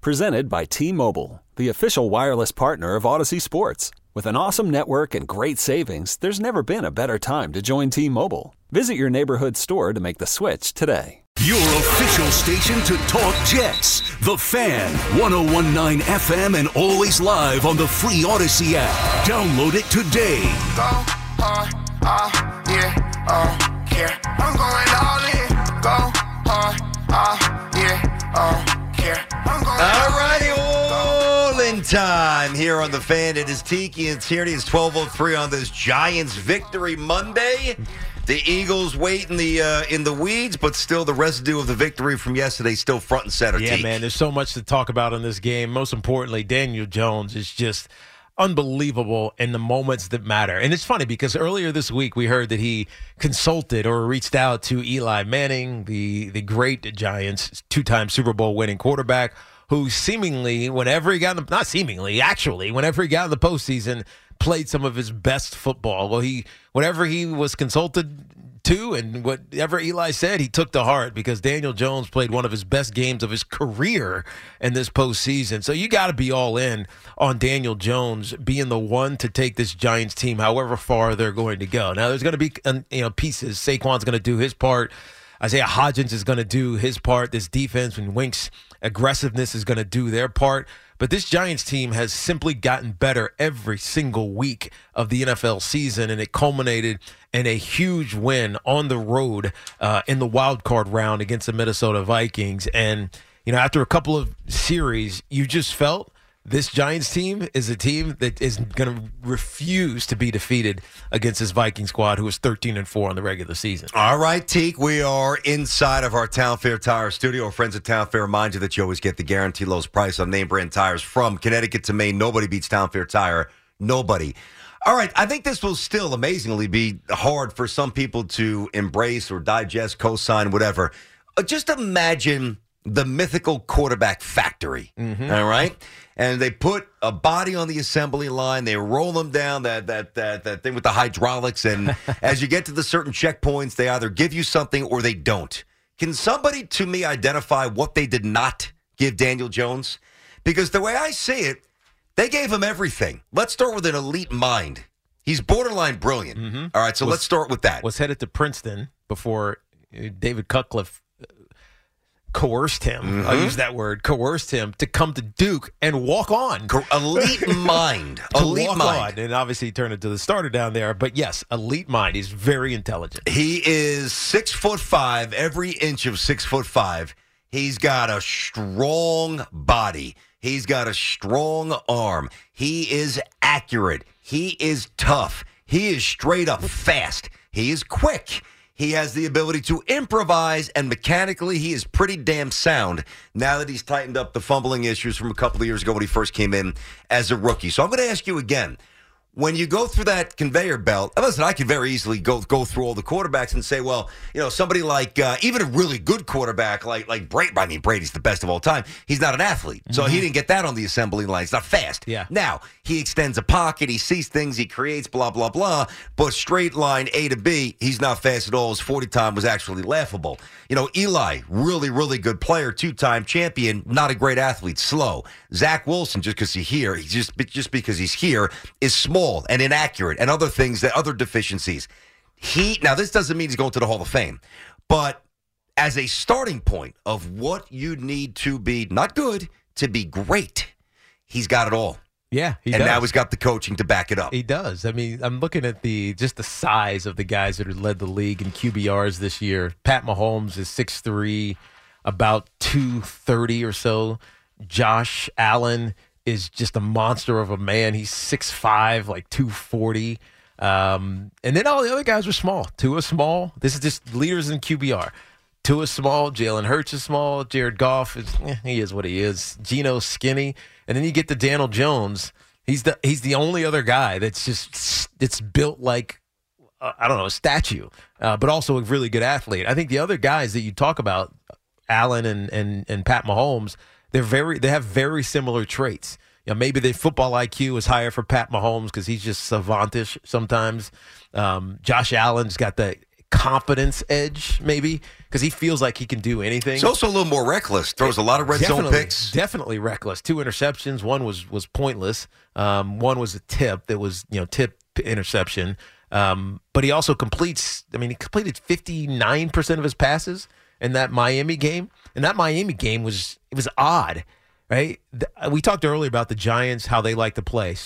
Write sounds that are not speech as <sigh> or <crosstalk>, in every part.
Presented by T Mobile, the official wireless partner of Audacy Sports. With an awesome network and great savings, there's never been a better time to join T Mobile. Visit your neighborhood store to make the switch today. Your official station to talk Jets. The Fan, 1019 FM, and always live on the free Audacy app. Download it today. Go hard, uh, yeah, uh, care. I'm going all in. Go hard, uh, yeah, uh, care. I'm going All all righty, all in time here on the fan. It is Tiki and Tierney. It's twelve oh three on this Giants victory Monday. The Eagles wait in the uh, in the weeds, but still the residue of the victory from yesterday still front and center. Yeah, Teak. man, there's so much to talk about in this game. Most importantly, Daniel Jones is just unbelievable in the moments that matter. And it's funny because earlier this week we heard that he consulted or reached out to Eli Manning, the the great Giants two-time Super Bowl winning quarterback who seemingly whenever he got in the not seemingly, actually, whenever he got in the postseason, played some of his best football. Well, he whenever he was consulted to and whatever Eli said, he took to heart because Daniel Jones played one of his best games of his career in this postseason. So you got to be all in on Daniel Jones being the one to take this Giants team however far they're going to go. Now there's going to be um, you know pieces. Saquon's going to do his part. Isaiah Hodgins is going to do his part. This defense and Wink's aggressiveness is going to do their part. But this Giants team has simply gotten better every single week of the NFL season, and it culminated in a huge win on the road uh, in the wild card round against the Minnesota Vikings. And you know, after a couple of series, you just felt this Giants team is a team that is going to refuse to be defeated against this Viking squad, who was 13 and four on the regular season. All right, Teak, we are inside of our Town Fair Tire studio. Our friends at Town Fair remind you that you always get the guarantee lowest price on name brand tires from Connecticut to Maine. Nobody beats Town Fair Tire. Nobody. All right, I think this will still amazingly be hard for some people to embrace or digest, co-sign, whatever. Uh, Just imagine the mythical quarterback factory. all right, and they put a body on the assembly line. They roll them down that that that that thing with the hydraulics, and <laughs> as you get to the certain checkpoints, they either give you something or they don't. Can somebody to me identify what they did not give Daniel Jones? Because the way I see it, they gave him everything. Let's start with an elite mind. He's borderline brilliant. All right, so Was- let's start with that. was headed to Princeton before uh, David Cutcliffe coerced him. Mm-hmm. I'll use that word, coerced him to come to Duke and walk on. Elite <laughs> mind. Elite mind. and obviously he turned into the starter down there. But yes, elite mind. He's very intelligent. He is six foot five, every inch of six foot five. He's got a strong body. He's got a strong arm. He is accurate. He is tough. He is straight up fast. He is quick. He has the ability to improvise, and mechanically, he is pretty damn sound now that he's tightened up the fumbling issues from a couple of years ago when he first came in as a rookie. So I'm going to ask you again when you go through that conveyor belt, and listen, I could very easily go go through all the quarterbacks and say, well, you know, somebody like uh, even a really good quarterback like like Brady. I mean, Brady's the best of all time. He's not an athlete, so he didn't get that on the assembly line. He's not fast. Yeah. Now he extends a pocket, he sees things, he creates, blah blah blah. But straight line A to B, he's not fast at all. His forty time was actually laughable. You know, Eli, really really good player, two time champion, not a great athlete, slow. Zach Wilson, just because he's here, he's just just because he's here, is small and inaccurate, and other things that other deficiencies. He now this doesn't mean he's going to the Hall of Fame, but as a starting point of what you need to be not good to be great, he's got it all, Yeah, he and does. now he's got the coaching to back it up. He does. I mean, I'm looking at the just the size of the guys that have led the league in QBRs this year. Pat Mahomes is 6'3", about 230 or so. Josh Allen is just a monster of a man. He's six five, like 240. Um, and then all the other guys are small. Two are small. This is just leaders in QBR. Tua's small, Jalen Hurts is small, Jared Goff is eh, he is what he is. Geno's skinny, and then you get to Daniel Jones. He's the he's the only other guy that's just it's built like uh, I don't know a statue, uh, but also a really good athlete. I think the other guys that you talk about, Allen and and and Pat Mahomes, they're very they have very similar traits. You know, maybe the football IQ is higher for Pat Mahomes because he's just savantish sometimes. Um, Josh Allen's got the confidence edge, maybe because he feels like he can do anything. He's also a little more reckless. Throws a lot of red zone picks. Definitely reckless. Two interceptions. One was was pointless. Um, one was a tip that was you know tip interception. Um, but he also completes. I mean, he completed fifty nine percent of his passes in that Miami game. And that Miami game was it was odd, right? Uh, we talked earlier about the Giants how they like to play.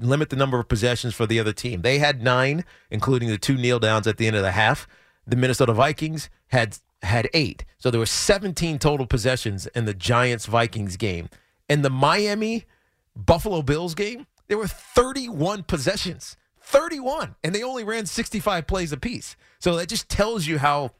Limit the number of possessions for the other team. They had nine, including the two kneel downs at the end of the half. The Minnesota Vikings had had eight. So there were 17 total possessions in the Giants Vikings game. In the Miami Buffalo Bills game, there were 31 possessions. 31. And they only ran 65 plays apiece. So that just tells you how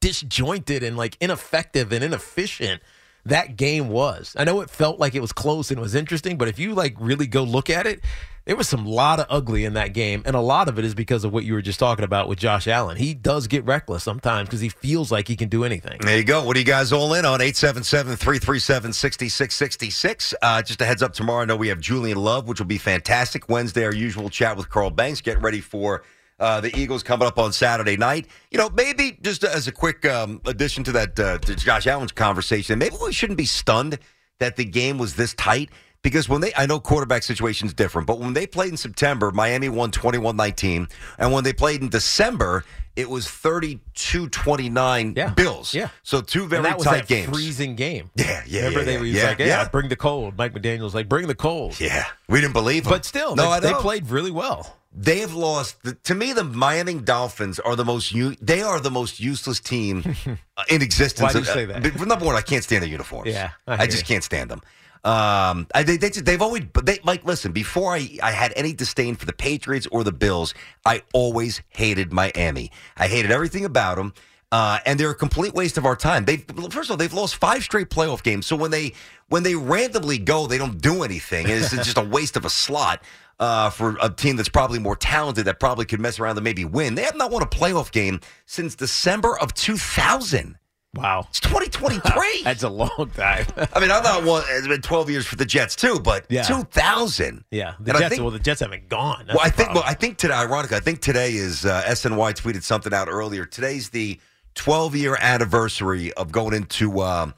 disjointed and like ineffective and inefficient that game was. I know it felt like it was close and it was interesting, but if you like really go look at it, there was some lot of ugly in that game, and a lot of it is because of what you were just talking about with Josh Allen. He does get reckless sometimes because he feels like he can do anything. There you go. What are you guys all in on? 877 337 6666. Uh, Just a heads up tomorrow. I know we have Julian Love, which will be fantastic. Wednesday, our usual chat with Carl Banks. Getting ready for uh, the Eagles coming up on Saturday night. You know, maybe just as a quick um, addition to that, uh, to Josh Allen's conversation, maybe we shouldn't be stunned that the game was this tight. Because when they, I know quarterback situation's different, but when they played in September, Miami won 21 19. And when they played in December, it was 32 29 Yeah. Bills. Yeah. So two very and that was tight that games. freezing game. Yeah, yeah, Remember yeah, they yeah, yeah, like, yeah, yeah. bring the cold. Mike McDaniel's like, bring the cold. Yeah, we didn't believe them. But still, no, they, I they played really well. They have lost. To me, the Miami Dolphins are the most. They are the most useless team <laughs> uh, in existence. Why do you Uh, say that? but number one, I can't stand their uniforms. Yeah, I I, just you. can't stand them. Um, I, they, they, they've always. They like listen. Before I, I had any disdain for the Patriots or the Bills, I always hated Miami. I hated everything about them. Uh, and they're a complete waste of our time. They first of all, they've lost five straight playoff games. So when they when they randomly go, they don't do anything. It's just a <laughs> waste of a slot uh, for a team that's probably more talented that probably could mess around and maybe win. They have not won a playoff game since December of 2000. Wow. It's 2023. <laughs> That's a long time. <laughs> I mean, I thought one. It's been 12 years for the Jets too, but Yeah. 2000. yeah. The And Jets, think- well, the Jets haven't gone. That's well, I think. Well. I think today, ironically, I think today is uh, SNY tweeted something out earlier. Today's the 12 year anniversary of going into um,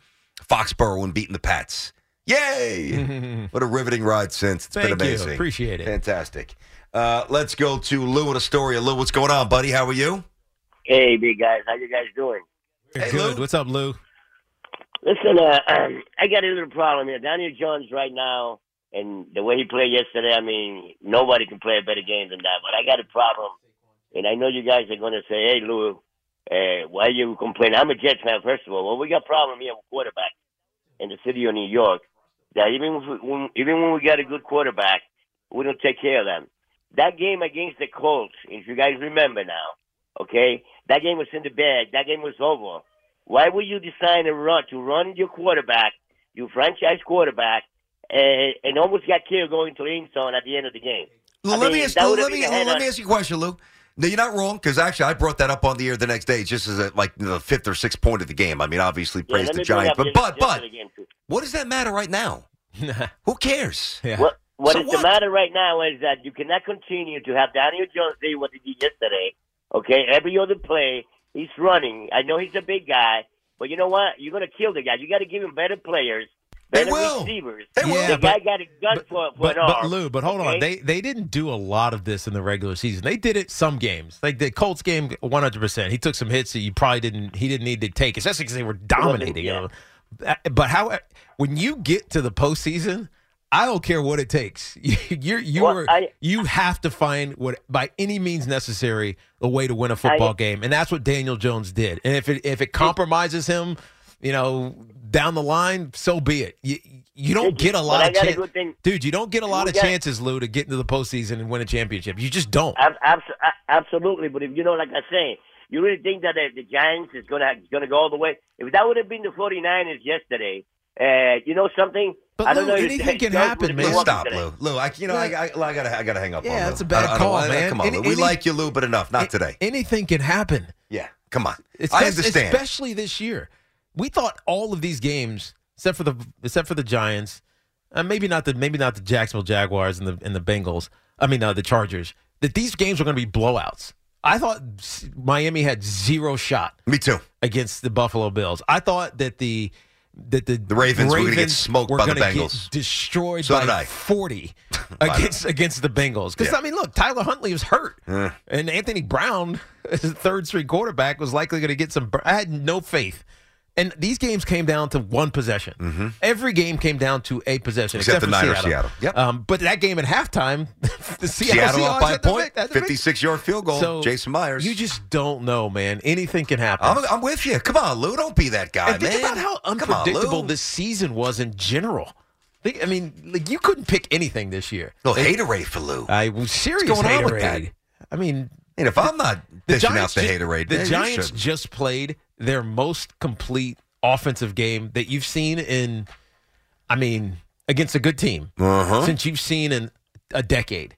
Foxborough and beating the Pats. Yay! <laughs> what a riveting ride since. It's Thank been you. amazing. Appreciate it. Fantastic. Uh, let's go to Lou in Astoria. Lou, what's going on, buddy? How are you? Hey, big guys, how you guys doing? Hey, Good. Lou. What's up, Lou? Listen, uh, I got a little problem here. Daniel Jones right now, and the way he played yesterday, I mean, nobody can play a better game than that. But I got a problem, and I know you guys are going to say, "Hey, Lou, uh, why you complaining?" I'm a Jets fan, first of all. Well, we got a problem here with quarterback in the city of New York. That even if we, when, even when we got a good quarterback, we don't take care of them. That game against the Colts, if you guys remember now, okay, that game was in the bag. That game was over. Why would you decide to run to run your quarterback, your franchise quarterback, and, and almost got killed going to the end zone at the end of the game? Lou, I let mean, me ask, that let me let me ask you a question, Lou. No, you're not wrong because actually I brought that up on the air the next day, just as a, like the fifth or sixth point of the game. I mean, obviously praise let the me Giants, but but but for the game, too. what does that matter right now? <laughs> Who cares? Yeah. What what So is what? the matter right now is that you cannot continue to have Daniel Jones do what he did yesterday. Okay, every other play he's running. I know he's a big guy, but you know what? You're gonna kill the guy. You got to give him better players, They will. receivers. They will. The but- got a gun but, for, for but, an but arm. Lou, but hold on. They they didn't do a lot of this in the regular season. They did it some games. Like the Colts game, one hundred percent. He took some hits that you probably didn't. He didn't need to take, especially because they were dominating. yeah. him. Uh, but how when you get to the postseason, I don't care what it takes. <laughs> You're you Well, are I- you have to find what by any means necessary a way to win a football I- game, and that's what Daniel Jones did. And if it if it compromises him, you know, down the line, so be it. You you don't you. get a lot I of got a chance, dude. You don't get a lot of got- chances, Lou, to get into the postseason and win a championship. You just don't. Ab- abs- absolutely, but if you know, like I say, You really think that the, the Giants is gonna gonna go all the way? If that would have been the 49ers yesterday, uh, you know something? But I don't Lou, know. anything can happen, man. been Lou, walking stop, today. Lou. Lou, I, you know, I, I, I gotta, I gotta hang up Yeah, on Lou. that's a bad I don't- I call, don't- man. Come on, Any- Lou. We any- like you, Lou, but enough. Not today. Anything can happen. Yeah, come on. It's I understand. especially this year. We thought all of these games, except for the except for the Giants, uh, maybe not the maybe not the Jacksonville Jaguars and the and the Bengals. I mean, uh, the Chargers. That these games were going to be blowouts. I thought Miami had zero shot Me too. against the Buffalo Bills. I thought that the that the, The Ravens were gonna get smoked by the Bengals. destroyed So by forty <laughs> <laughs> against against the Bengals. Because Yeah. I mean, look, Tyler Huntley was hurt, and Anthony Brown, <laughs> as a third string quarterback, was likely going to get some. I had no faith. And these games came down to one possession. Every game came down to a possession, Mm-hmm. Except except, the Niners, Seattle. Seattle. Yep. Um, but that game at halftime, <laughs> the Seattle, Seattle up by a the point. vic- had the vic- 56 yard field goal. So Jason Myers. You just don't know, man. Anything can happen. I'm, I'm with you. Come on, Lou. Don't be that guy, And think man. about how on, unpredictable Lou. this season was in general. Think, I mean, like you couldn't pick anything this year. No haterade for Lou. I was serious going on with that? I mean, and if I'm not the dishing out Giants the ju- haterade, The Giants just played their most complete offensive game that you've seen in. I mean, against a good team Uh-huh. since you've seen in a decade.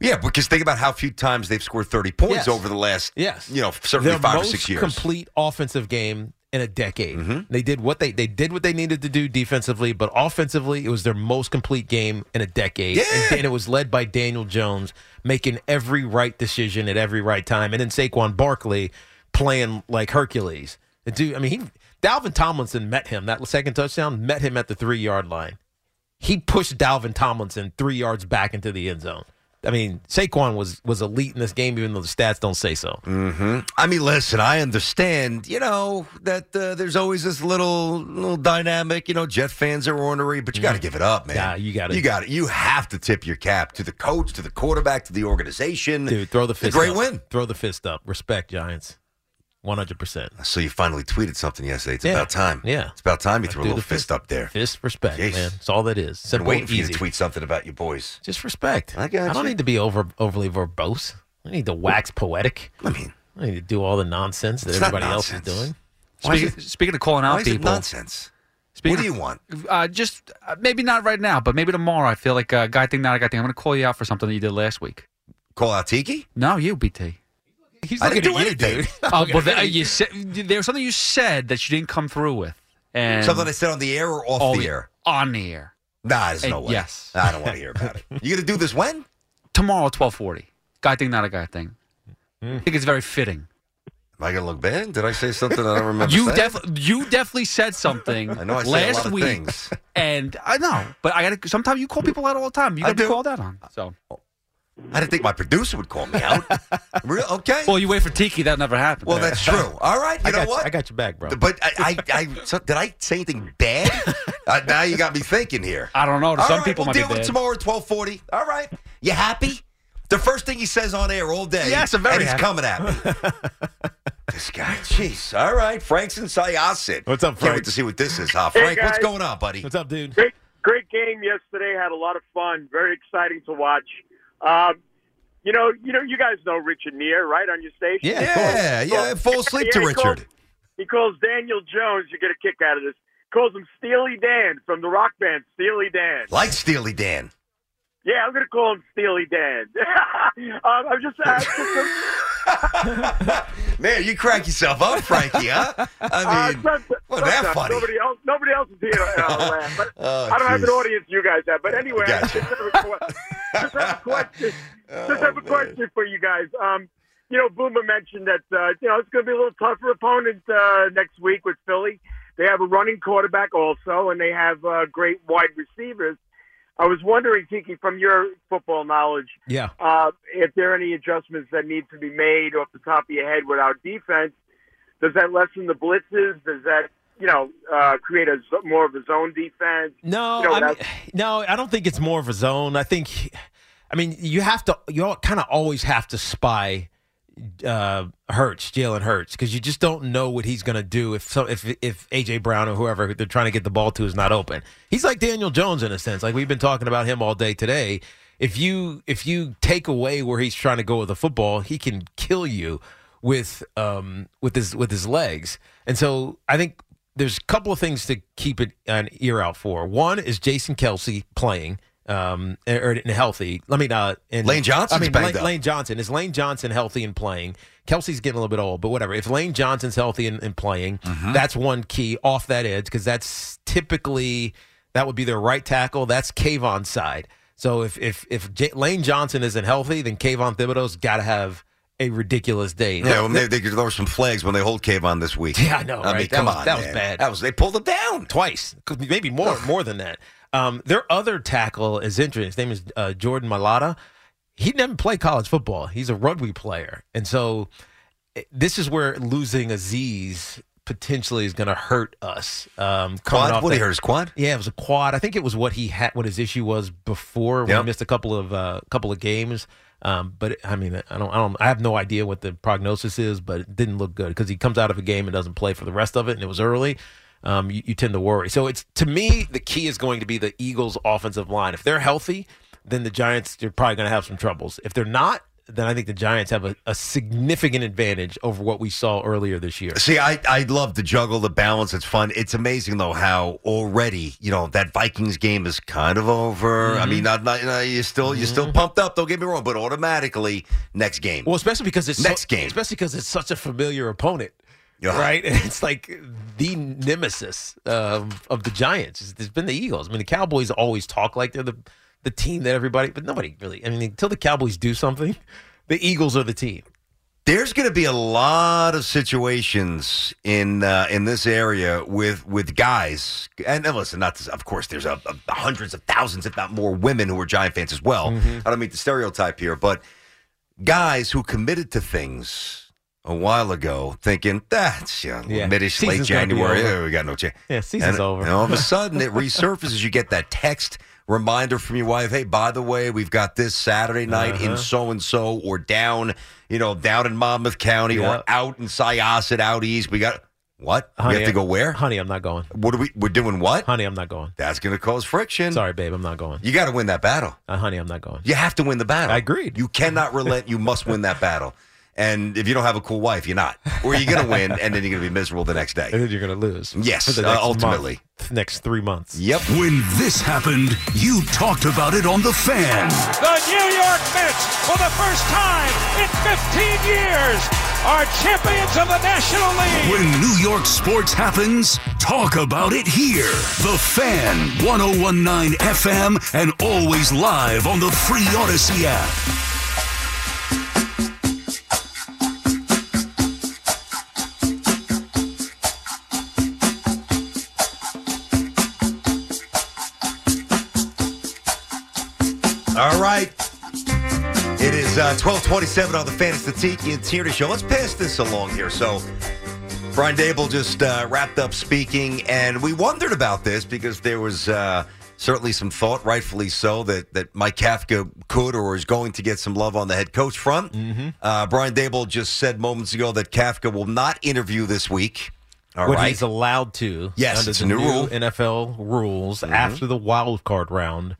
Yeah, because think about how few times they've scored 30 points Yes. over the last, Yes, you know, certainly Their five or six years. Complete offensive game in a decade. Mm-hmm. They did what they they did what they needed to do defensively, but offensively, it was their most complete game in a decade. Yeah. And, and it was led by Daniel Jones making every right decision at every right time, and then Saquon Barkley playing like Hercules. The dude, I mean, he Dalvin Tomlinson met him that second touchdown met him at the three yard line. He pushed Dalvin Tomlinson three yards back into the end zone. I mean, Saquon was was elite in this game, even though the stats don't say so. I mean, listen, I understand, you know, that uh, there's always this little little dynamic. You know, Jet fans are ornery, but you got to give it up, man. Mm-hmm. Yeah, you gotta- You got it. You have to tip your cap to the coach, to the quarterback, to the organization. Dude, throw the a great up. win. Throw the fist up. Respect Giants. One hundred percent. So you finally tweeted something yesterday. It's Yeah. about time. Yeah. It's about time you threw a little the fist up there. Fist respect, Jeez. man. It's all that is. Been Simple, waiting for you to tweet something about you boys. Just respect. I got don't you. need to be over overly verbose. I need to wax poetic. I mean, I need to do all the nonsense that It's not everybody else is doing. why is it, speaking of calling why out is it people, nonsense? speaking what do of- you want? uh, just uh, maybe not right now, but maybe tomorrow. I feel like uh, guy thing, not a guy thing. I'm going to call you out for something that you did last week. Call out Tiki? No, you, BT. He's I didn't looking do at <laughs> you, anything. dude. Oh, well, the, uh, you said there was something you said that you didn't come through with, and Something I said on the air or off Oh, the air? on the air Nah, there's no Uh, way. yes. I don't want to hear about it. <laughs> You going to do this when? tomorrow, twelve forty. Guy thing, not a guy thing. Hmm. I think it's very fitting. Am I going to look bad? Did I say something I don't remember You saying? definitely, you definitely said something <laughs> I know I say a last lot of week, things. and I know, but I got to. Sometimes you call people out all the time. You I got to be do. called out on. So, I didn't think my producer would call me out. <laughs> Real? Okay. well, you wait for Tiki. That never happened. Well, that's true. All right. You I know got, what? I got your back, bro. But I, I, I so, did I say anything bad? <laughs> uh, now you got me thinking here. I don't know. All some right, people we'll might be deal with bad. tomorrow at twelve forty. All right. You happy? The first thing he says on air all day. Yes, I'm very And he's happy. coming at me. <laughs> this guy. Jeez. All right. Frank's in Syosset. What's up, Frank? Can't Frank? wait to see what this is, huh? Hey, Frank, what's going on, buddy? What's up, dude? Great, great game yesterday. Had a lot of fun. Very exciting to watch. Um, you know, you know, you guys know Richard Neer, right, on your station. Yeah, of. Yeah, yeah. Fall asleep to Yeah, he Richard. calls- He calls Daniel Jones. You get a kick out of this. Calls him Steely Dan from the rock band Steely Dan. Like Steely Dan. Yeah, I'm going to call him Steely Dan. <laughs> um, I'm just, just <laughs> <laughs> Man, you crack yourself up, Frankie, huh? I <laughs> mean, uh, well, that funny. Nobody else, nobody else is here to uh, <laughs> laugh. But Oh, I don't have an audience you guys have. But anyway, I just have a, que- <laughs> just have a question. just have a question for you guys. Um, you know, Boomer mentioned that uh, you know it's going to be a little tougher opponent uh, next week with Philly. They have a running quarterback also, and they have uh, great wide receivers. I was wondering, Tiki, from your football knowledge, Yeah. uh, if there are any adjustments that need to be made off the top of your head with our defense, does that lessen the blitzes? Does that, you know, uh, create a more of a zone defense? No, You know, I mean, <sighs> no, I don't think it's more of a zone. I think, I mean, you have to, you kind of always have to spy uh, Hurts, Jalen Hurts, because you just don't know what he's going to do if so, if if AJ Brown or whoever they're trying to get the ball to is not open. He's like Daniel Jones in a sense. Like we've been talking about him all day today. If you if you take away where he's trying to go with the football, he can kill you with um with his with his legs, and so I think there's a couple of things to keep an ear out for. One is Jason Kelce playing. Um, or, or healthy. Let me not. And, Lane Johnson's I mean, Lane. Lane Johnson is Lane Johnson healthy and playing. Kelce's getting a little bit old, but whatever. If Lane Johnson's healthy and, and playing, Mm-hmm. that's one key off that edge because that's typically that would be their right tackle. That's Kayvon's side. So if if if J- Lane Johnson isn't healthy, then Kayvon Thibodeaux's got to have a ridiculous day. Yeah, well, maybe they could throw some flags when they hold Kayvon this week. Yeah, I know, I mean. That come was- on, that was bad. That was they pulled him down. twice, maybe more more than that. Um, their other tackle is interesting. His name is uh, Jordan Mailata. He never played college football. He's a rugby player, and so eh, this is where losing Azeez potentially is going to hurt us. Um, Quad? What, he hurt his quad? Yeah, it was a quad. I think it was what he had. What his issue was before when Yep. he missed a couple of uh, couple of games. Um, but I mean, I don't, I don't, I have no idea what the prognosis is, but it didn't look good because he comes out of a game and doesn't play for the rest of it, and it was early. Um, you, you tend to worry. So it's to me, the key is going to be the Eagles' offensive line. If they're healthy, then the Giants are probably going to have some troubles. If they're not, then I think the Giants have a, a significant advantage over what we saw earlier this year. See, I I love to juggle the balance. It's fun. It's amazing though how already you know that Vikings game is kind of over. Mm-hmm. I mean, not, not, you know, you're still you're still pumped up. Don't get me wrong, but automatically next game. Well, especially because it's Next so, game. especially because it's such a familiar opponent, Yeah. right? <laughs> And it's like the nemesis um, of the Giants. It's, it's been the Eagles. I mean, the Cowboys always talk like they're the the team that everybody, but nobody really. I mean, until the Cowboys do something, <laughs> the Eagles are the team. There's going to be a lot of situations in uh, in this area with with guys, and, listen, not of course. There's a, a hundreds of thousands, if not more, women who are Giant fans as well. Mm-hmm. I don't mean to stereotype here, but guys who committed to things a while ago, thinking that's yeah, Yeah. mid-ish, late Season's gonna be January, yeah, we got no chance. Yeah, season's and, over. And all of a <laughs> sudden, it resurfaces. You get that text reminder from your wife. Hey, by the way, we've got this Saturday night Uh-huh. in so and so, or down, you know, down in Monmouth County, Yeah. or out in Syosset, out east. We got what? Honey, we have to go where? Honey, I'm not going. What are we? We're doing what? Honey, I'm not going. That's going to cause friction. Sorry, babe, I'm not going. You got to win that battle. Uh, honey, I'm not going. You have to win the battle. I agreed. You cannot relent. You must win that battle. And if you don't have a cool wife, you're not. Or you're going to win, and then you're going to be miserable the next day. And then you're going to lose. Yes, for the uh, ultimately. month, next three months. Yep. When this happened, you talked about it on The Fan. The New York Mets, for the first time in 15 years, are champions of the National League. When New York sports happens, talk about it here. The Fan, 1019 FM, and always live on the free Audacy app. Is uh, 1227 on the Fantasy Tiki and Tierney Show. Let's pass this along here. So, Brian Daboll just uh, wrapped up speaking, and we wondered about this because there was uh, certainly some thought, rightfully so, that, that Mike Kafka could or is going to get some love on the head coach front. Uh, Brian Daboll just said moments ago that Kafka will not interview this week. All right. what he's allowed to. Yes, under it's the a new rule. NFL rules after the wild card round.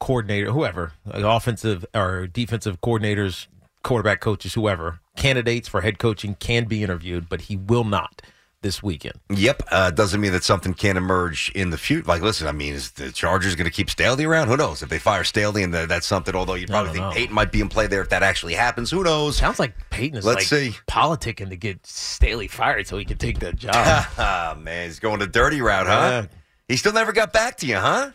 Coordinator, whoever, like offensive or defensive coordinators, quarterback coaches, whoever, candidates for head coaching can be interviewed, but he will not this weekend. Yep. Uh, doesn't mean that something can't emerge in the future. Like, listen, I mean, is the Chargers going to keep Staley around? Who knows? If they fire Staley and the, that's something, although you probably think know. Peyton might be in play there if that actually happens. Who knows? Sounds like Peyton is Let's like see. politicking to get Staley fired so he can take that job. <laughs> Ah, man, he's going the dirty route, huh? Yeah. He still never got back to you, huh?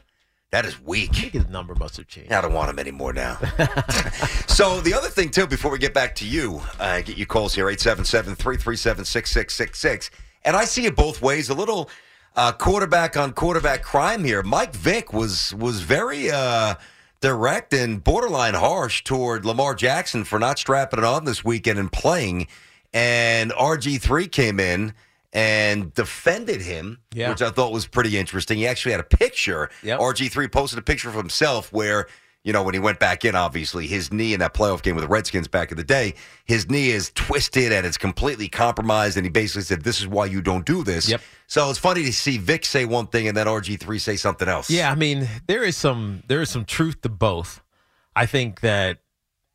That is I weak. think his number must have changed. I don't want him anymore now. <laughs> <laughs> so the other thing too, before we get back to you, uh, get your calls here 877-337-6666. and I see it both ways. A little uh, quarterback on quarterback crime here. Mike Vick was was very uh, direct and borderline harsh toward Lamar Jackson for not strapping it on this weekend and playing. And RG three came in and defended him, Yeah. which I thought was pretty interesting. He actually had a picture. Yep. RG3 posted a picture of himself where, you know, when he went back in, obviously, his knee in that playoff game with the Redskins back in the day, his knee is twisted and it's completely compromised. And he basically said, This is why you don't do this. Yep. So it's funny to see Vick say one thing and then RG3 say something else. Yeah, I mean, there is some there is some truth to both. I think that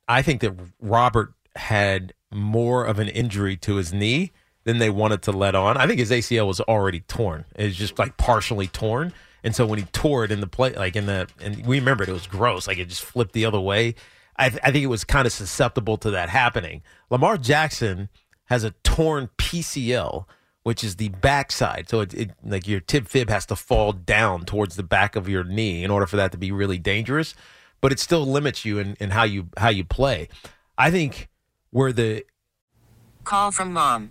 I think that Robert had more of an injury to his knee than they wanted to let on. I think his ACL was already torn. It was just like partially torn. And so when he tore it in the play, like in the, and we remembered it was gross, like it just flipped the other way. I, th- I think it was kind of susceptible to that happening. Lamar Jackson has a torn PCL, which is the backside. So it, it like your tib fib has to fall down towards the back of your knee in order for that to be really dangerous. But it still limits you in, in how you how you play. I think where the Call from mom.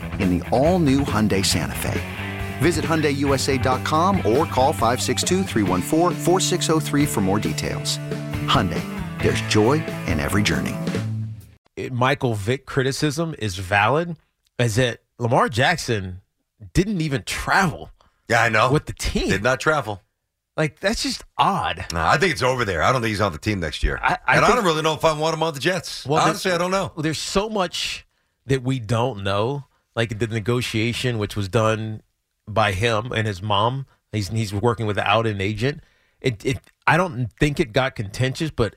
in the all-new Hyundai Santa Fe. Visit HyundaiUSA.com or call 562-314-4603 for more details. Hyundai, there's joy in every journey. Michael Vick criticism is valid, is that Lamar Jackson didn't even travel. Yeah, I know. With the team. Did not travel. Like, that's just odd. No, I think it's over there. I don't think he's on the team next year. I, I and think, I don't really know if I want him on the Jets. Well, Honestly, I don't know. There's so much that we don't know. Like the negotiation, which was done by him and his mom. He's he's working without an agent. It, it I don't think it got contentious, but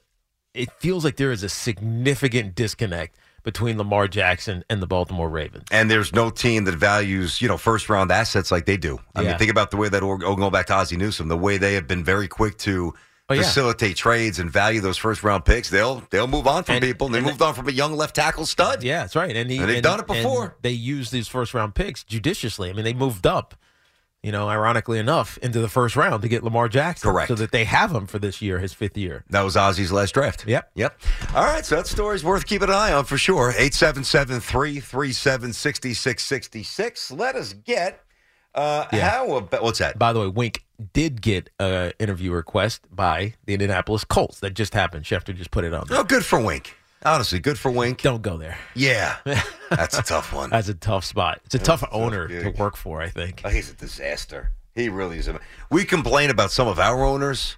it feels like there is a significant disconnect between Lamar Jackson and the Baltimore Ravens. And there's no team that values, you know, first round assets like they do. I Yeah. mean, think about the way that, or oh, going back to Ozzie Newsome, the way they have been very quick to Oh, yeah. facilitate trades and value those first round picks. They'll they'll move on from And- people. And they and moved on from a young left tackle stud. Yeah, that's right. And, he, And they've done it before. they used these first round picks judiciously. I mean, they moved up, you know, ironically enough, into the first round to get Lamar Jackson. Correct. So that they have him for this year, his fifth year. That was Ozzie's last draft. Yep. Yep. All right. So that story's worth keeping an eye on for sure. 877 337 6666. Let us get. Uh, Yeah. How about. What's that? By the way, Wink did get an interview request by the Indianapolis Colts. That just happened. Schefter just put it on. there. Oh, good for Wink. Honestly, good for Wink. Don't go there. Yeah. <laughs> That's a tough one. That's a tough spot. It's a tough tough owner to work for, I think. Oh, he's a disaster. He really is. A, we complain about some of our owners.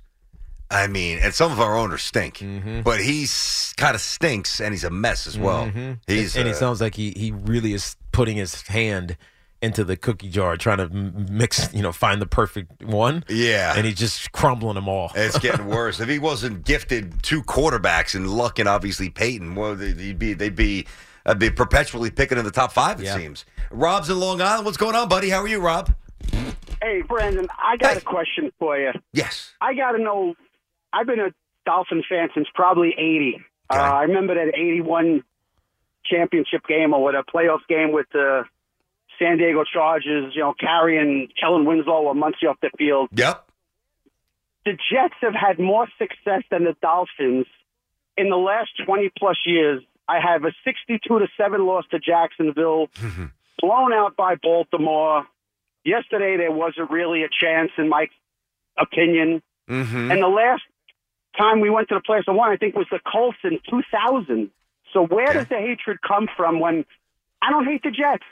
I mean, and some of our owners stink, Mm-hmm. but he's kind of stinks, and he's a mess as well. He's and he uh, sounds like he, he really is putting his hand into the cookie jar, trying to mix, you know, find the perfect one. yeah, And he's just crumbling them all. it's getting <laughs> worse. if he wasn't gifted two quarterbacks and Luck and obviously Peyton, well, they'd be they'd be uh, be perpetually picking in the top five. It Yeah. seems. Rob's in Long Island. What's going on, buddy? How are you, Rob? Hey, Brandon, I got Hey. a question for you. Yes. I got to know. I've been a Dolphin fan since probably '80. Uh, I remember that '81 championship game or what a playoff game with the San Diego Chargers. You know, carrying Kellen Winslow or Muncie off the field. Yep. The Jets have had more success than the Dolphins in the last 20 plus years. I have a 62 to seven loss to Jacksonville, <laughs> blown out by Baltimore. Yesterday there wasn't really a chance, in my opinion. Mm-hmm. And the last time we went to the playoffs and won, I think, was the Colts in 2000. So where Okay. does the hatred come from when I don't hate the Jets?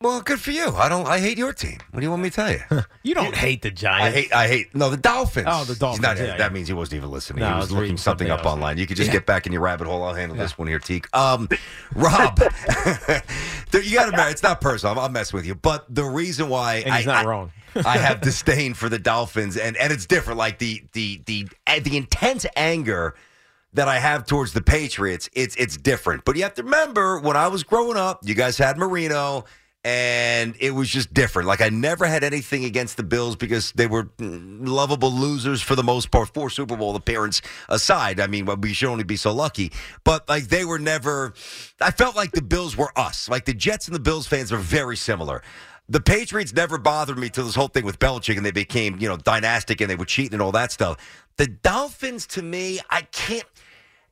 Well, good for you. I don't. I hate your team. What do you want me to tell you? <laughs> You don't hate the I Giants. hate. I hate. No, the Dolphins. Oh, the He's Dolphins, not- yeah, that yeah. means he wasn't even listening. No, he was, was looking something something up else. online. You could just Yeah. get back in your rabbit hole. I'll handle this one here, Teak. Um, <laughs> Rob, <laughs> there- you got to remember, it's not personal. I'm, I'll mess with you, but the reason why And he's I, not I- wrong. I have disdain for the Dolphins, and and it's different. Like the the the uh, the intense anger that I have towards the Patriots, it's it's different. But you have to remember, when I was growing up, you guys had Marino, and it was just different. Like I never had anything against the Bills because they were lovable losers for the most part, four Super Bowl appearance aside. I mean, we should only be so lucky. But like they were never. I felt like the Bills were us. Like the Jets and the Bills fans are very similar. The Patriots never bothered me till this whole thing with Belichick and they became, you know, dynastic and they were cheating and all that stuff. The Dolphins, to me, I can't.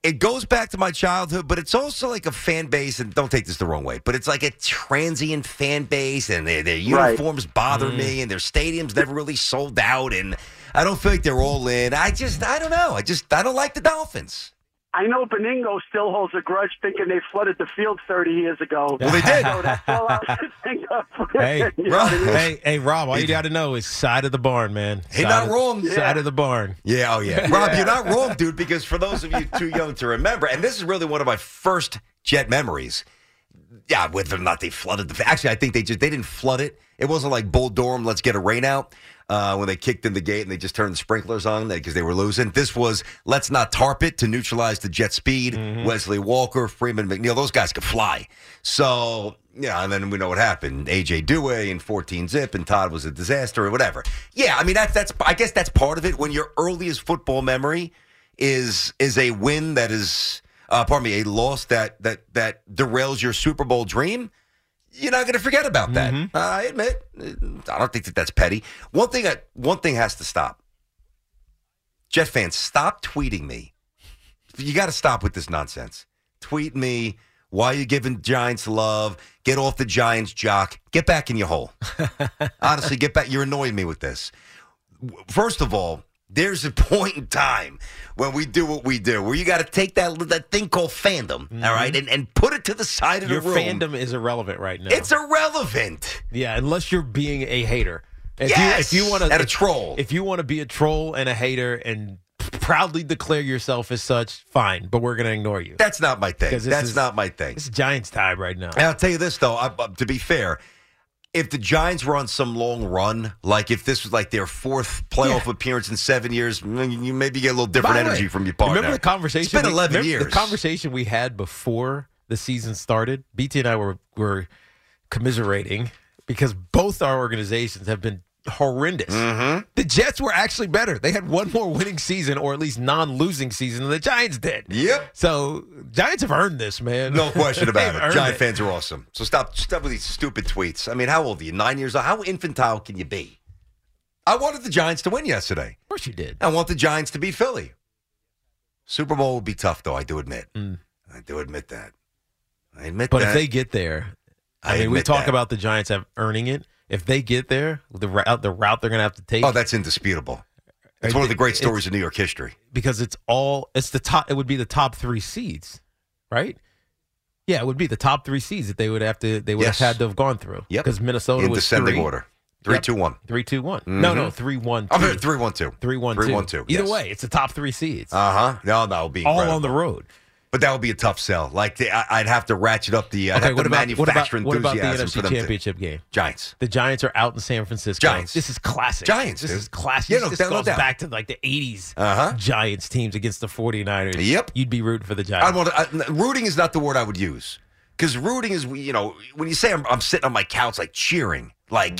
It goes back to my childhood, but it's also like a fan base, and don't take this the wrong way, but it's like a transient fan base, and their, their Right. uniforms bother me, mm. and their stadiums never really sold out, and I don't feel like they're all in. I just, I don't know. I just, I don't like the Dolphins. I know Benigno still holds a grudge thinking they flooded the field 30 years ago. Well, they <laughs> did. So that's all I <laughs> think of. <laughs> Hey, You know what I mean? hey, hey, Rob! All you got to know is side of the barn, man. He Side not of- wrong. Side Yeah. of the barn. Yeah, oh yeah. Rob, you're not wrong, dude, because for those of you too young to remember, and this is really one of my first jet memories. Yeah, whether or not they flooded the actually I think they just they didn't flood it. It wasn't like Bull Durham, let's get a rain out. Uh, when they kicked in the gate and they just turned the sprinklers on because they were losing. This was let's not tarp it to neutralize the jet speed. Wesley Walker, Freeman McNeil, those guys could fly. So yeah, and then we know what happened. AJ Duhe and 14 zip, and Todd was a disaster or whatever. Yeah, I mean that's that's I guess that's part of it. When your earliest football memory is is a win that is uh, pardon me a loss that that that derails your Super Bowl dream. You're not going to forget about that. Uh, I admit, I don't think that that's petty. One thing, that one thing has to stop. Jet fans, stop tweeting me. You got to stop with this nonsense. Tweet me. Why are you giving Giants love? Get off the Giants jock. Get back in your hole. <laughs> Honestly, get back. You're annoying me with this. First of all, there's a <laughs> point in time when we do what we do, where you got to take that that thing called fandom, all right, and, and put it to the side of Your the room. fandom is irrelevant right now. It's irrelevant. yeah, unless you're being a hater. If Yes, you, if you want to, and a troll. If you want to be a troll and a hater and proudly declare yourself as such, fine. But we're going to ignore you. That's not my thing. That's is- not my thing. It's Giants time right now. And I'll tell you this though, I, uh, to be fair, if the Giants were on some long run, like if this was like their fourth playoff appearance in seven years, mm, you maybe get a little different energy way, from your partner. Remember the conversation? It's been we- eleven remember years. The conversation we had before the season started. BT and I were were commiserating because both our organizations have been horrendous. Mm-hmm. The Jets were actually better. They had one more winning season, or at least non-losing season, than the Giants did. Yep. So Giants have earned this, man. No question about <laughs> it. Giant fans are awesome. So stop, stop with these stupid tweets. I mean, how old are you? Nine years old? How infantile can you be? I wanted the Giants to win yesterday. Of course you did. I want the Giants to beat Philly. Super Bowl would be tough, though. I do admit. Mm. I do admit that. I admit that. But that. if they get there, I, I mean, we talk that. about the Giants have earning it. If they get there, the route the route they're going to have to take. oh, that's indisputable. It's one of the great stories in New York history. because it's all it's the top. It would be the top three seeds, right? Yeah, it would be the top three seeds that they would have to. They would Yes. have had to have gone through. Yep. because Minnesota in was descending three. order. Three, Yep. two, one. Three, two, one. No, no, Mhm. three, one, I'm sorry, three, one, two. Three, one, Three, two. one, two, Either yes. way, it's the top three seeds. Uh huh. No, that would be all incredible. on the road. But that would be a tough sell. Like the, I, I'd have to ratchet up the. I'd Okay, what about what about what about the NFC them to- Championship game? Giants. The Giants are out in San Francisco. Giants. This is classic. Giants, This dude. is classic. Yeah, no, this no goes back to like the 80s Uh-huh. Giants teams against the 49ers. Yep. You'd be rooting for the Giants. I want to, I, rooting is not the word I would use because rooting is you know when you say I'm, I'm sitting on my couch like cheering like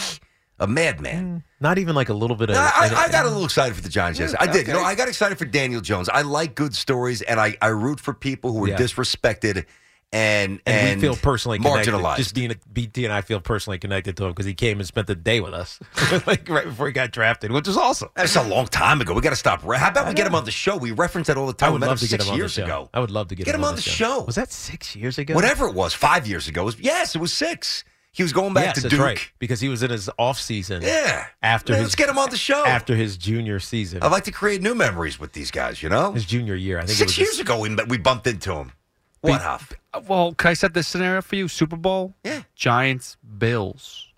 a madman. Mm, not even like a little bit of. I, I, I got a little excited for the Giants yesterday. Mm, I did. Okay. I got excited for Daniel Jones. I like good stories, and I, I root for people who are Yeah. disrespected and and, and, we feel personally connected. marginalized. Just being a BT and I feel personally connected to him because he came and spent the day with us, <laughs> like right before he got drafted, which is awesome. That's a long time ago. We got to stop. Re- How about we get him on the show? We reference that all the time. I would We met love him to get six him on the years show. ago. I would love to get, Get him on the show. Was that six years ago? Whatever it was, five years ago. It was- Yes, it was six. He was going back yes, to that's Duke. right, because he was in his off season. Yeah. after Yeah, his, let's get him on the show. after his junior season. I'd like to create new memories with these guys. You know, his junior year. I think six it was years ago we we bumped into him. What Huff? Uh, well, can I set this scenario for you? Super Bowl? Yeah. Giants, Bills.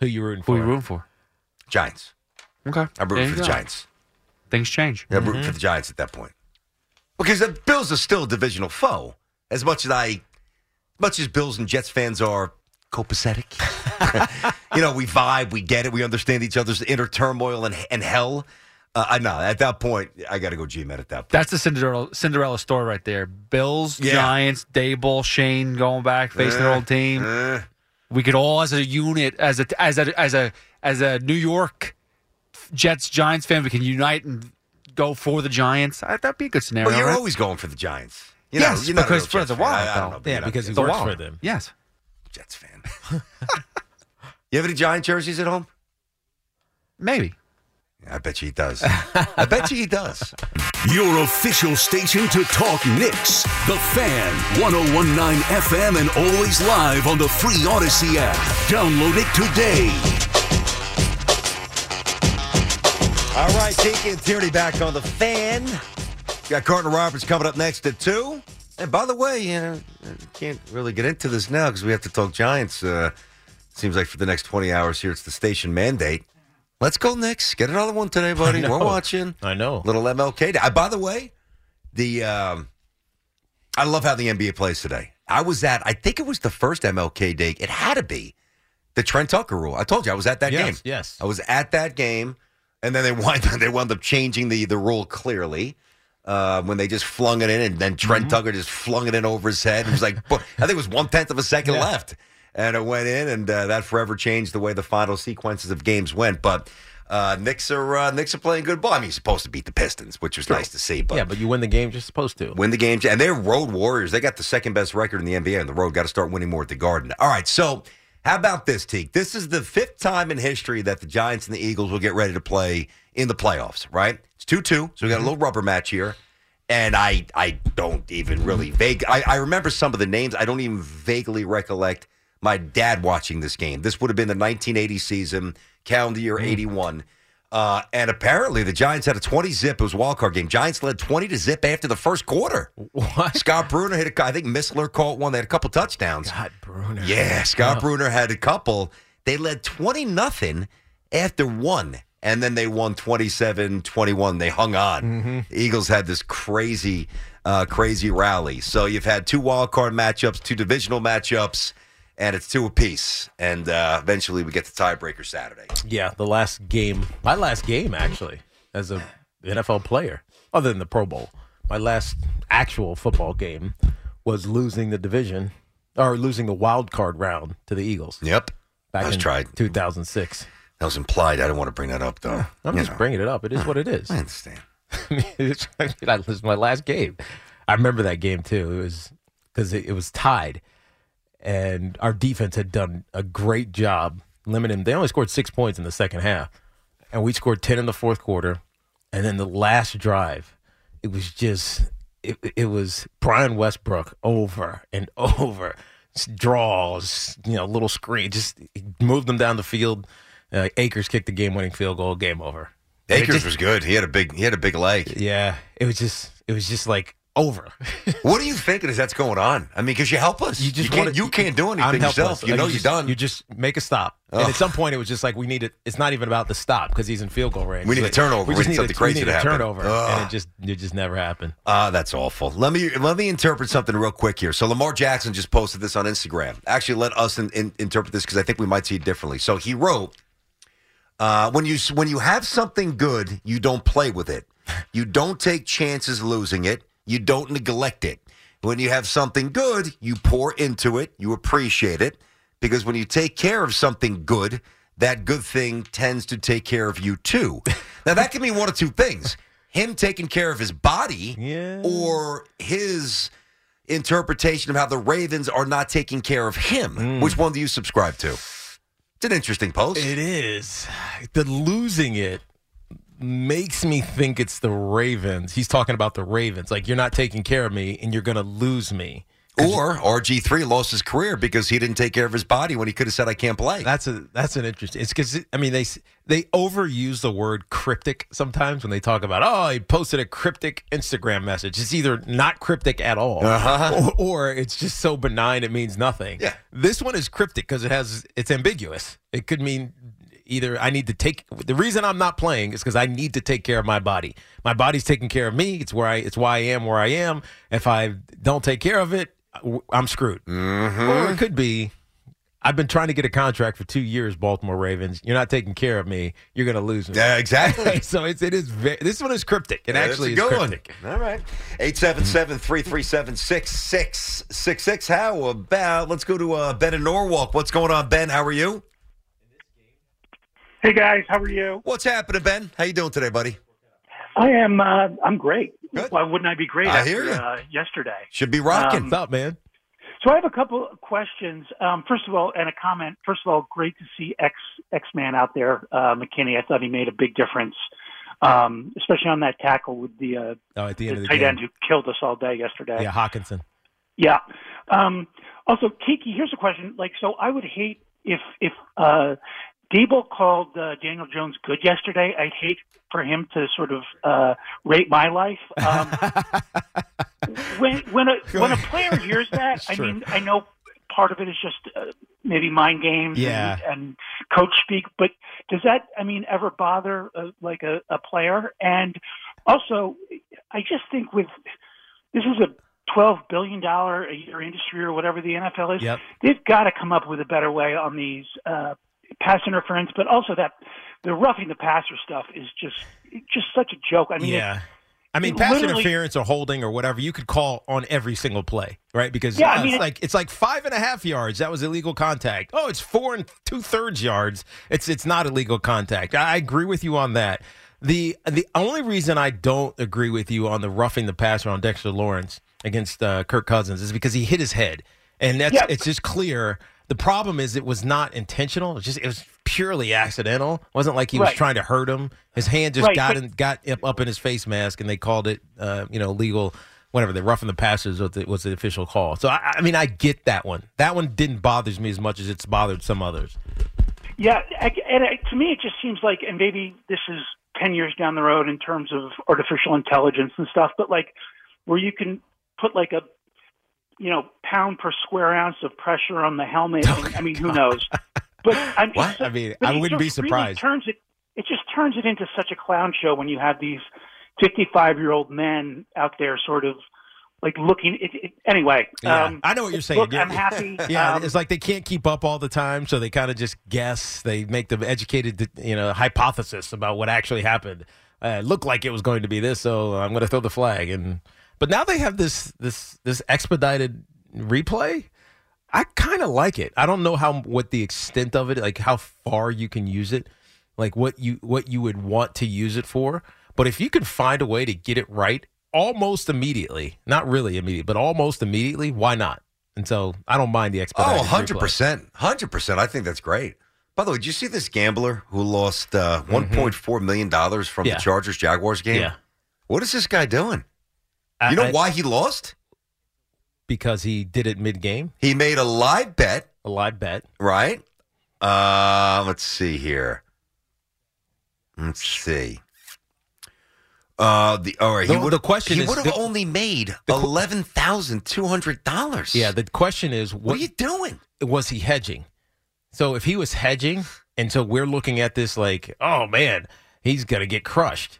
Who you rooting Who for? you rooting for? Giants. Okay. I'm rooting for the go. Giants. Things change. Yeah, I'm rooting for mm-hmm. the Giants at that point. Because the Bills are still a divisional foe. As much as I, as much as Bills and Jets fans are copacetic, <laughs> you know, we vibe, we get it, we understand each other's inner turmoil and, and hell. Uh, I know at that point, I got to go G-Man at that point. That's the Cinderella Cinderella story right there. Bills, Yeah. Giants, Daboll, Schoen going back, facing their Eh, old team. eh. we could all, as a unit, as a as a as a as a New York Jets Giants fan, we can unite and go for the Giants. I, that'd be a good scenario. Well, you're right? alwa's going for the Giants. You yes, know, a because for the. Wild, I- I know, yeah, because he works Wild. for them. Yes. Jets fan. <laughs> you have any Giant jerseys at home? Maybe. I bet you he does. <laughs> I bet you he does. Your official station to talk Knicks. The Fan, 1019 FM, and always live on the free Audacy app. Download it today. All right, Tiki and Tierney back on the fan. Got Carter Roberts coming up next at 2. And by the way, you know, I can't really get into this now because we have to talk Giants. Uh, seems like for the next 20 hours here, it's the station mandate. Let's go, Knicks. Get another one today, buddy. We're watching. I know. Little MLK. Day. Uh, by the way, the um, I love how the NBA plays today. I was at, I think it was the first MLK Day. It had to be the Trent Tucker rule. I told you I was at that Yes, game. yes. I was at that game, and then they wind <laughs> they wound up changing the the rule clearly. Uh, when they just flung it in, and then Trent Mm-hmm. Tucker just flung it in over his head. It was like, I think it was one tenth of a second Yeah. left, and it went in, and uh, that forever changed the way the final sequences of games went. But uh, Knicks are uh, Knicks are playing good ball. I mean, he's supposed to beat the Pistons, which was nice to see. But yeah, but you win the games you're supposed to. win the game. And they're road warriors. They got the second best record in the NBA on the road. Got to start winning more at the Garden. All right. So, how about this, Teak? This is the fifth time in history that the Giants and the Eagles will get ready to play in the playoffs, right? It's 2 2. So, we got a little rubber match here. And I, I don't even really vague. I, I remember some of the names. I don't even vaguely recollect my dad watching this game. This would have been the 1980 season, calendar year 81. Uh, and apparently the Giants had a 20 zip. It was a wild card game. Giants led 20 to zip after the first quarter. What? Scott Brunner hit a, I think Mistler caught one. They had a couple touchdowns. God, Brunner. Yeah, Scott Oh. Brunner had a couple. They led 20 nothing after one. And then they won 27 21. They hung on. Mm-hmm. Eagles had this crazy, uh, crazy rally. So you've had two wild card matchups, two divisional matchups, and it's two apiece. And uh, eventually we get the tiebreaker Saturday. Yeah, the last game, my last game actually, as a NFL player, other than the Pro Bowl, my last actual football game was losing the division or losing the wild card round to the Eagles. Yep. Back I was in tried. 2006. That was implied. I don't want to bring that up, though. I'm You just know. bringing it up. It is what it is. <laughs> I understand. it's, I mean, I- this is my last game. I remember that game too. It was because it, it was tied, and our defense had done a great job limiting. They only scored six points in the second half, and we scored ten in the fourth quarter. And then the last drive, it was just it, it was Brian Westbrook over and over draws, you know, little screen, just moved them down the field. Uh, Akers kicked the game-winning field goal. Game over. Akers just- was good. He had a big. He had a big leg. yeah, it was just it was just like over. <laughs> What are you thinking as that's going on? I mean, because you help us. You just can't, wanna- you can't do anything yourself. You know just, you're done. You just make a stop. And at some point, it was just like we need it. It's not even about the stop because he's in field goal range. We need Like, a turnover. We just need need something a, crazy we need to a happen. turnover, Ugh. and it just it just never happened. Ah, that's awful. Let me let me interpret something real quick here. So Lamar Jackson just posted this on Instagram. Actually, let us in, in- interpret this because I think we might see it differently. So he wrote, uh, "When you when you have something good, you don't play with it. You don't take chances losing it. You don't neglect it. When you have something good, you pour into it. You appreciate it because when you take care of something good." That good thing tends to take care of you too. <laughs> Now that can mean one of two things: him taking care of his body, yeah. or his interpretation of how the Ravens are not taking care of him. Which one do you subscribe to? It's an interesting post. It is. The losing it makes me think it's the Ravens. He's talking about the Ravens. Like you're not taking care of me, and you're going to lose me. Or RG3 lost his career because he didn't take care of his body when he could have said, I can't play. That's a that's an interesting. It's because I mean they they overuse the word cryptic sometimes when they talk about oh he posted a cryptic Instagram message. It's either not cryptic at all, Uh-huh. or, or it's just so benign it means nothing. Yeah. This one is cryptic because it has it's ambiguous. It could mean either I need to take the reason I'm not playing is because I need to take care of my body. My body's taking care of me. It's where I it's why I am where I am. If I don't take care of it, I'm screwed. Mm-hmm. Or it could be I've been trying to get a contract for two years, Baltimore Ravens. You're not taking care of me. You're going to lose me. Yeah, exactly. <laughs> so it's, it is. Very, this one is cryptic. It Yeah, actually is that's a good cryptic. One. All right. 877 337 6666. How about, let's go to uh, Ben in Norwalk. What's going on, Ben? How are you? Hey guys, how are you? What's happening, Ben? How you doing today, buddy? I am. Uh, I'm great. Why wouldn't I be great I after hear ya. Uh, yesterday? Should be rocking. Um, What's up, man? So I have a couple of questions. Um, first of all, and a comment. First of all, great to see X X Man out there, uh, McKinney. I thought he made a big difference, um, especially on that tackle with the, uh, Oh, at the end of the tight game. end who killed us all day yesterday. Yeah, Hockenson. Yeah. Um, also, Tiki, here's a question. Like, so I would hate if if uh, Daboll called uh, Daniel Jones good yesterday. I'd hate for him to sort of uh, rate my life. Um, <laughs> when when a when a player hears <laughs> that, I mean, I know part of it is just uh, maybe mind games Yeah. and, and coach speak, but does that, I mean, ever bother uh, like a, a player? And also, I just think with this is a twelve billion dollar a year industry or whatever the NFL is. Yep. They've got to come up with a better way on these uh, pass interference, but also that the roughing the passer stuff is just just such a joke. I mean, yeah. it- I mean, pass interference or holding or whatever you could call on every single play, right? Because Yeah, I uh, mean, it's like it's like five and a half yards. That was illegal contact. Oh, it's four and two thirds yards. It's it's not illegal contact. I agree with you on that. The the only reason I don't agree with you on the roughing the passer on Dexter Lawrence against uh, Kirk Cousins is because he hit his head, and that's Yeah. it's just clear. The problem is it was not intentional. It was just it was purely accidental. It wasn't like he was trying to hurt him. His hand just Right, got but- in, got up, up in his face mask, and they called it, uh, you know, legal. Whatever the roughing the passers was the, was the official call. So I, I mean, I get that one. That one didn't bothers me as much as it's bothered some others. Yeah, and to me, it just seems like, and maybe this is ten years down the road in terms of artificial intelligence and stuff, but like where you can put like a, you know, pound per square ounce of pressure on the helmet. <laughs> and, I mean, who knows? But I'm <laughs> What? I mean, I wouldn't be just really surprised. turns it. It just turns it into such a clown show when you have these fifty-five-year-old men out there, sort of like looking. It, it, anyway, Yeah, um, I know what you're saying. Look, Yeah. I'm happy. <laughs> Yeah, um, it's like they can't keep up all the time, so they kind of just guess. They make the educated, you know, hypothesis about what actually happened. Uh, it looked like it was going to be this, so I'm going to throw the flag. And but now they have this this this expedited replay. I kind of like it. I don't know how what the extent of it, like how far you can use it, like what you what you would want to use it for. But if you could find a way to get it right almost immediately, not really immediate, but almost immediately, why not? And so I don't mind the expedited. Oh, 100%. 100%. I think that's great. By the way, did you see this gambler who lost uh, $1.4 million from Mm-hmm. Yeah. the Chargers Jaguars game? Yeah. What is this guy doing? I- You know I- why he lost? Because he did it mid game, He made a live bet, a live bet. right? Uh, let's see here. Let's see. Uh, the all right. The- he would the question he would have only made eleven thousand two hundred dollars. Yeah. The question is, what, What are you doing? was he hedging? So if he was hedging, and so we're looking at this like, oh man, he's gonna get crushed.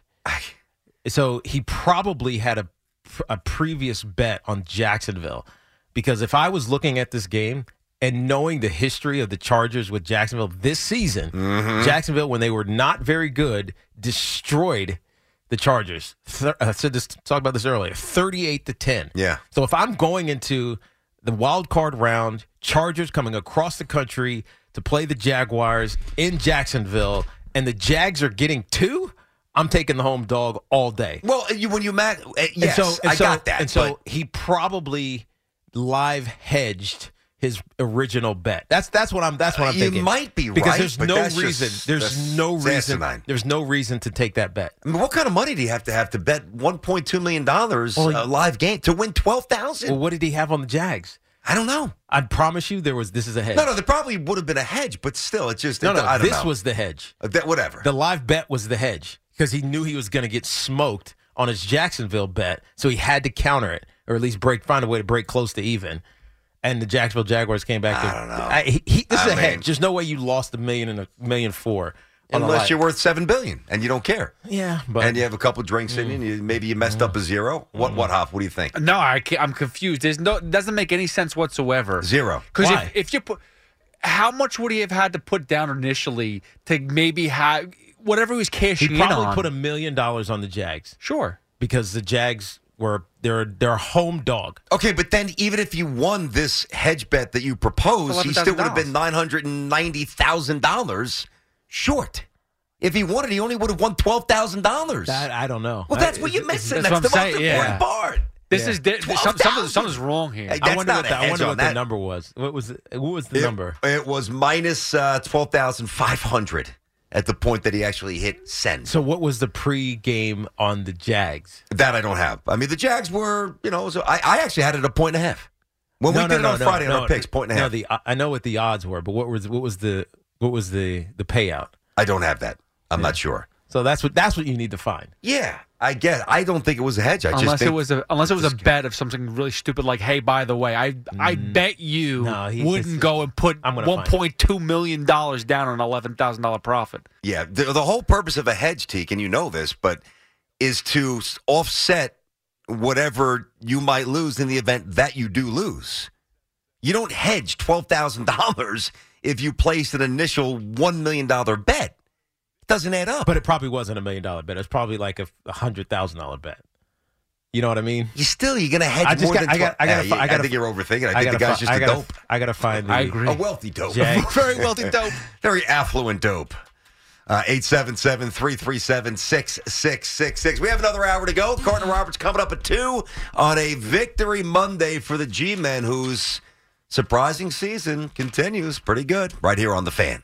So he probably had a a previous bet on Jacksonville, because if I was looking at this game and knowing the history of the Chargers with Jacksonville this season, mm-hmm. Jacksonville when they were not very good destroyed the Chargers. Th- I uh, said this talked about this earlier, thirty-eight to ten. Yeah. So if I'm going into the wild card round, Chargers coming across the country to play the Jaguars in Jacksonville, and the Jags are getting two, I'm taking the home dog all day. Well, you, when you match, And yes, so- and I so- got that. And so but- he probably live hedged his original bet. That's that's what I'm that's what I'm Uh, you might be because right, there's but no reason. just- there's no reason. asinine. There's no reason to take that bet. I mean, what kind of money do you have to have to bet one point two million dollars Well, a live game to win twelve thousand? Well, what did he have on the Jags? I don't know. I promise you, there was. This is a hedge. No, no, there probably would have been a hedge, but still, it's just no, it- no. I don't This know. was the hedge. Uh, that- whatever. The live bet was the hedge because he knew he was going to get smoked on his Jacksonville bet, so he had to counter it or at least break, find a way to break close to even. And the Jacksonville Jaguars came back. I to, don't know. I, he, he- this is I a mean- hedge. There's no way you lost a million and a million four. Unless you're worth seven billion and you don't care, yeah, but and you have a couple drinks in you, and maybe you messed up a zero. What? Mm. What? Hop? What do you think? No, I can't, I'm confused. There's no it doesn't make any sense whatsoever. Zero. Because Why? if, if you put, how much would he have had to put down initially to maybe have whatever he was he cashing in probably on? put a million dollars on the Jags sure. because the Jags were they're they're a home dog. Okay, but then even if you won this hedge bet that you proposed, he still would have been nine hundred and ninety thousand dollars short. If he won it, he only would have won twelve thousand dollars. I don't know. Well, that's I- what you're missing. that's That's, what the I'm most saying, yeah. important part. This Yeah. is di- some, something, something's wrong here. Hey, I wonder what the, I wonder what the number was. What was what was the It- number? It was minus uh, twelve thousand five hundred at the point that he actually hit send. So what was the pre-game on the Jags? that I don't have. I mean, the Jags were, you know, so I, I actually had it a point and a half when we no, did no, it on no, Friday no, on our picks. Point and a no, half. the I know what the odds were, but what was what was the what was the the payout? I don't have that. I'm not sure. So that's what that's what you need to find. Yeah, I get. I don't think it was a hedge. I just unless think it was a unless it was a bet of something really stupid like, hey, by the way, I I bet you Mm. No, he- wouldn't go and put I'm gonna one find it. point two million dollars down on an eleven thousand dollar profit. Yeah, the, the whole purpose of a hedge, Teak, and you know this, but is to s- offset whatever you might lose in the event that you do lose. You don't hedge twelve thousand dollars if you place an initial one million dollar bet. It doesn't add up. But it probably wasn't a million dollar bet. It was probably like a, a hundred thousand dollar bet. You know what I mean? you still you're gonna hedge I just more got, than I got, I, gotta, Yeah, fi- I I gotta- think you're overthinking. it. I, I think the gotta guy's fi- just I a gotta, dope. I gotta find. The, I agree. A wealthy dope. Jag- <laughs> Very wealthy <laughs> dope. Very affluent dope. Uh, 877 337 6666. We have another hour to go. Carter Roberts coming up at 2 on a victory Monday for the G Men, whose surprising season continues pretty good right here on The Fan.